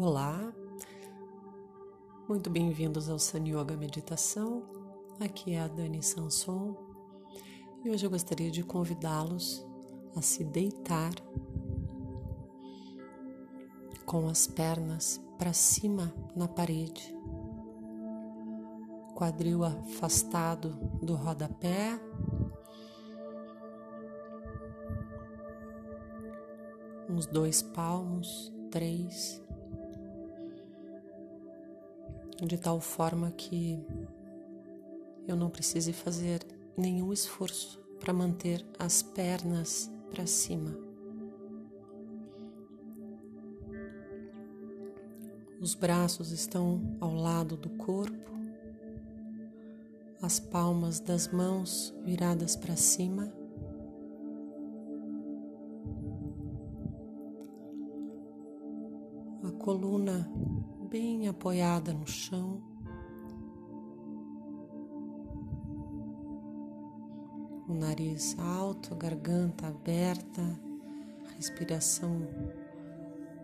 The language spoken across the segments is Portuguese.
Olá, muito bem-vindos ao Sun Yoga Meditação. Aqui é a Dani Sanson e hoje eu gostaria de convidá-los a se deitar com as pernas para cima na parede, quadril afastado do rodapé. Uns dois palmos, três de tal forma que eu não precise fazer nenhum esforço para manter as pernas para cima. Os braços estão ao lado do corpo, as palmas das mãos viradas para cima. A coluna bem apoiada no chão. O nariz alto, a garganta aberta, respiração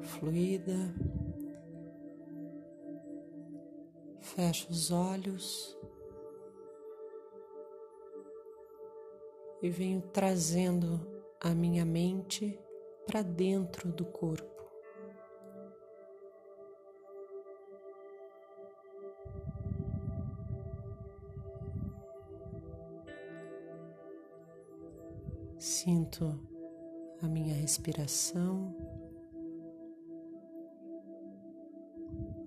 fluida. Fecho os olhos e venho trazendo a minha mente para dentro do corpo. Sinto a minha respiração,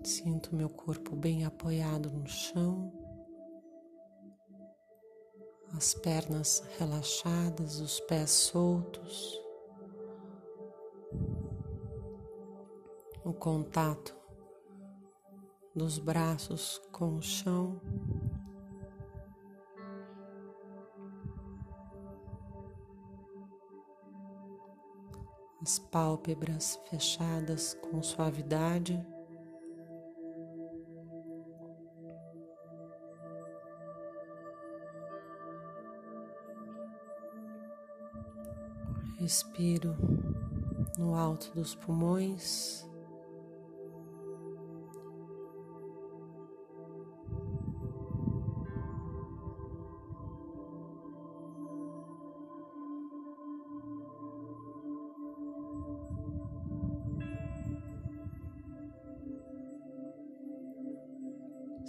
sinto meu corpo bem apoiado no chão, as pernas relaxadas, os pés soltos, o contato dos braços com o chão. As pálpebras fechadas com suavidade. Respiro no alto dos pulmões.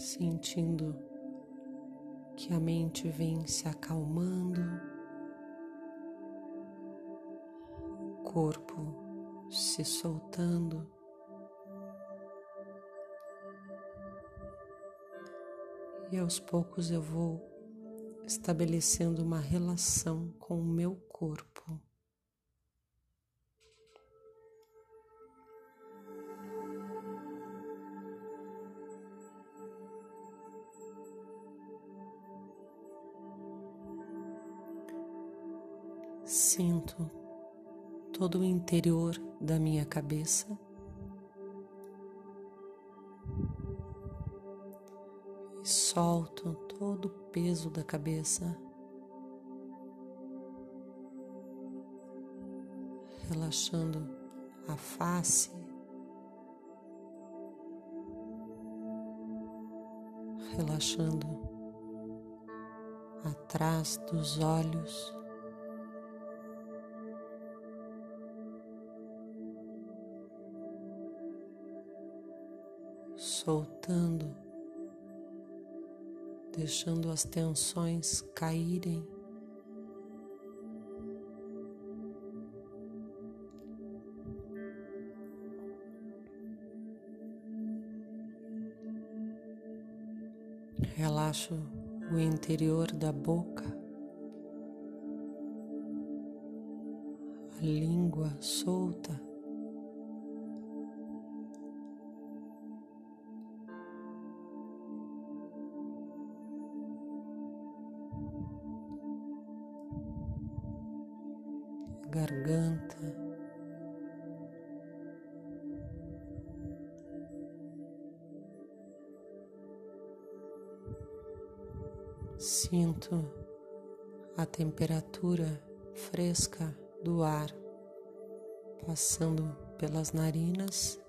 Sentindo que a mente vem se acalmando, o corpo se soltando. E aos poucos eu vou estabelecendo uma relação com o meu corpo. Sinto todo o interior da minha cabeça. E solto todo o peso da cabeça, relaxando a face, relaxando atrás dos olhos. Soltando, deixando as tensões caírem. Relaxo o interior da boca, a língua solta. Garganta. Sinto a temperatura fresca do ar passando pelas narinas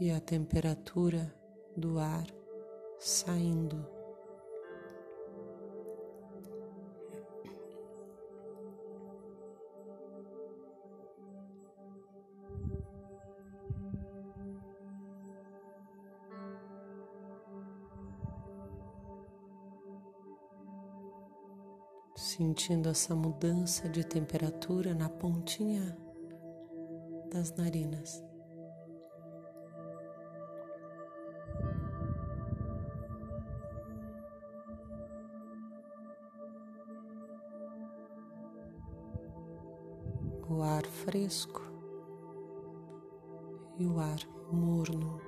e a temperatura do ar saindo. Sentindo essa mudança de temperatura na pontinha das narinas. Fresco e o ar morno.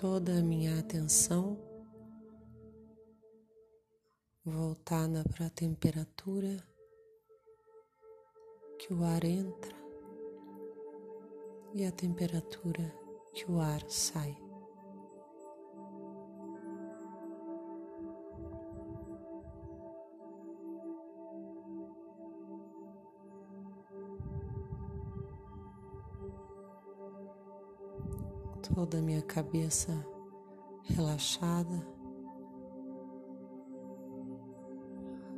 Toda a minha atenção voltada para a temperatura que o ar entra e a temperatura que o ar sai. Toda a minha cabeça relaxada,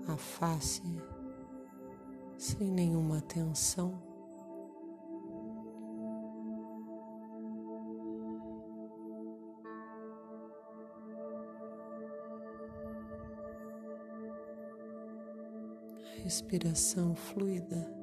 a face sem nenhuma tensão. Respiração fluida.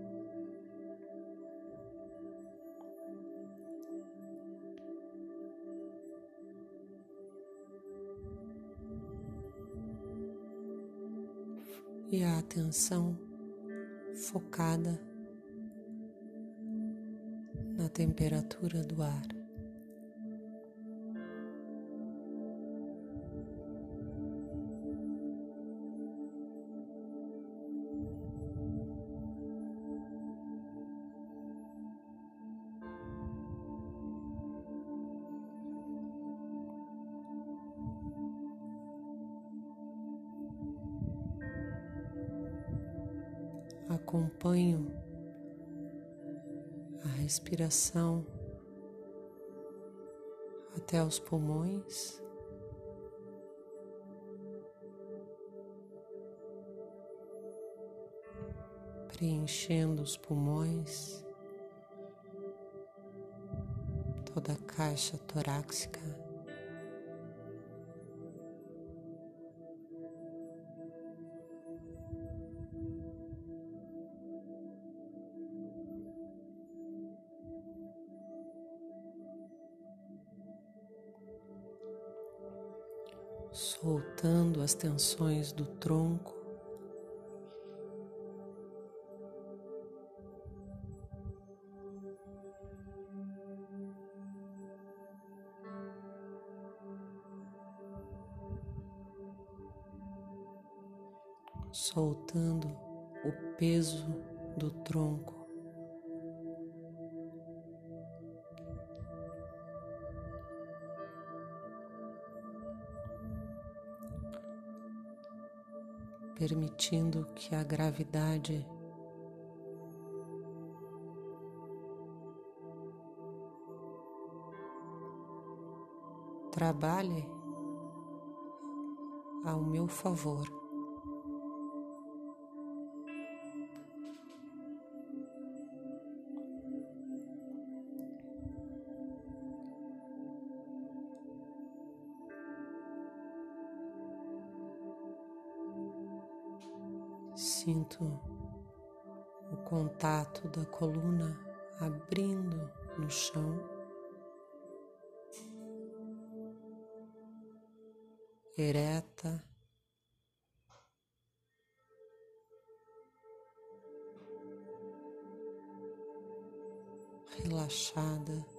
Atenção focada na temperatura do ar. Acompanho a respiração até os pulmões. Preenchendo os pulmões, toda a caixa torácica. Soltando as tensões do tronco. Soltando o peso do tronco. Permitindo que a gravidade trabalhe ao meu favor. Sinto o contato da coluna abrindo no chão. Ereta. Relaxada.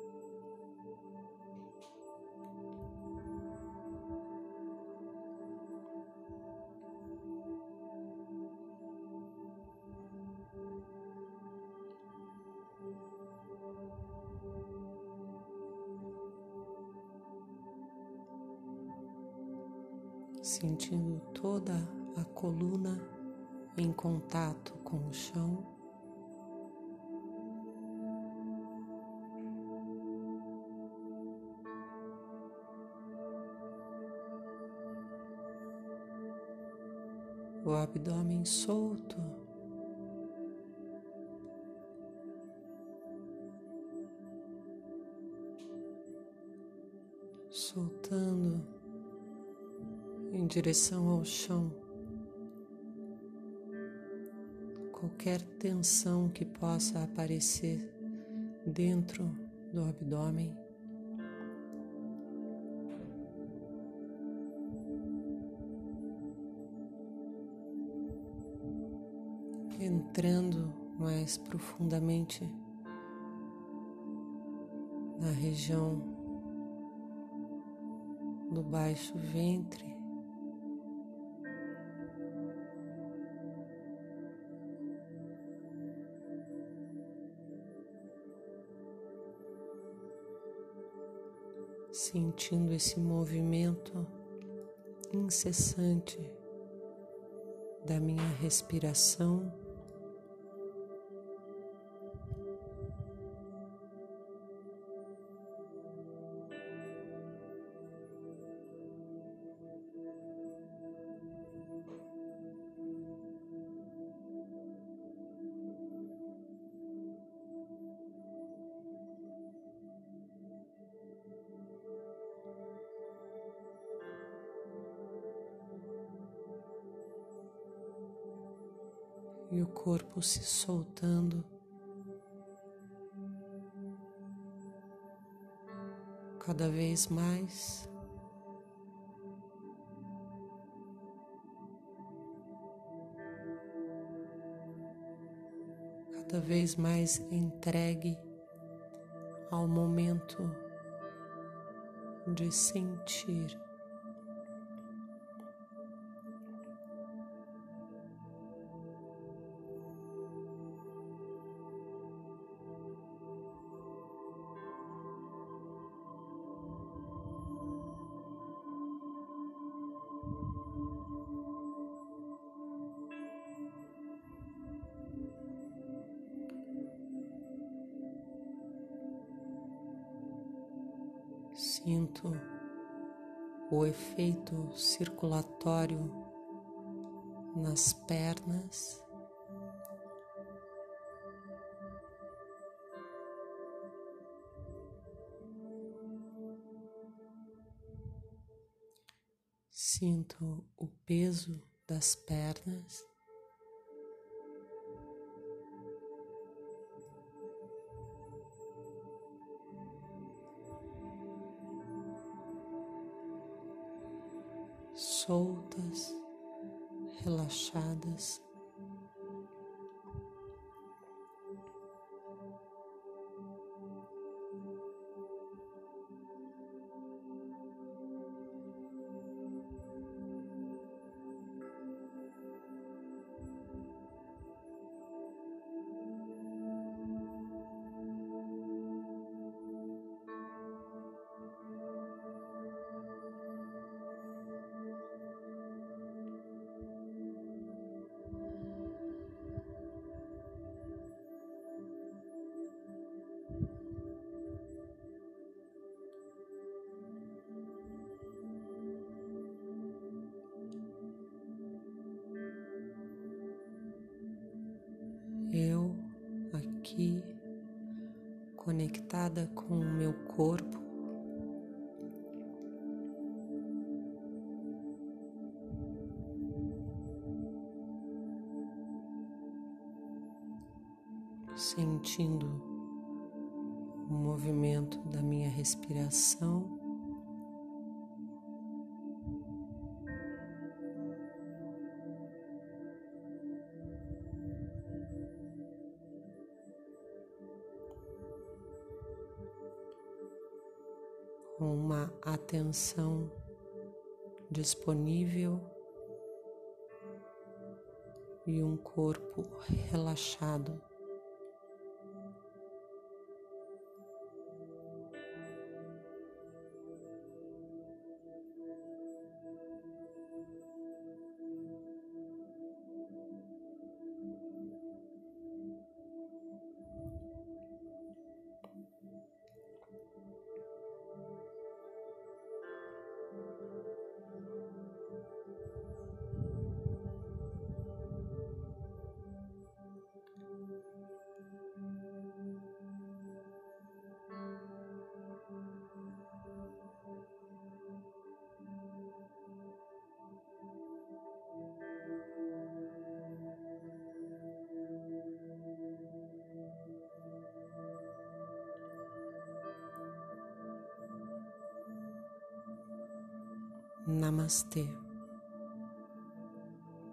Contato com o chão. O abdômen solto. Soltando em direção ao chão. Qualquer tensão que possa aparecer dentro do abdômen. Entrando mais profundamente na região do baixo ventre. Sentindo esse movimento incessante da minha respiração. E o corpo se soltando. Cada vez mais. Cada vez mais entregue ao momento de sentir. O efeito circulatório nas pernas. Sinto o peso das pernas. Soltas, relaxadas. Conectada com o meu corpo. Sentindo o movimento da minha respiração. Atenção disponível e um corpo relaxado. Namastê.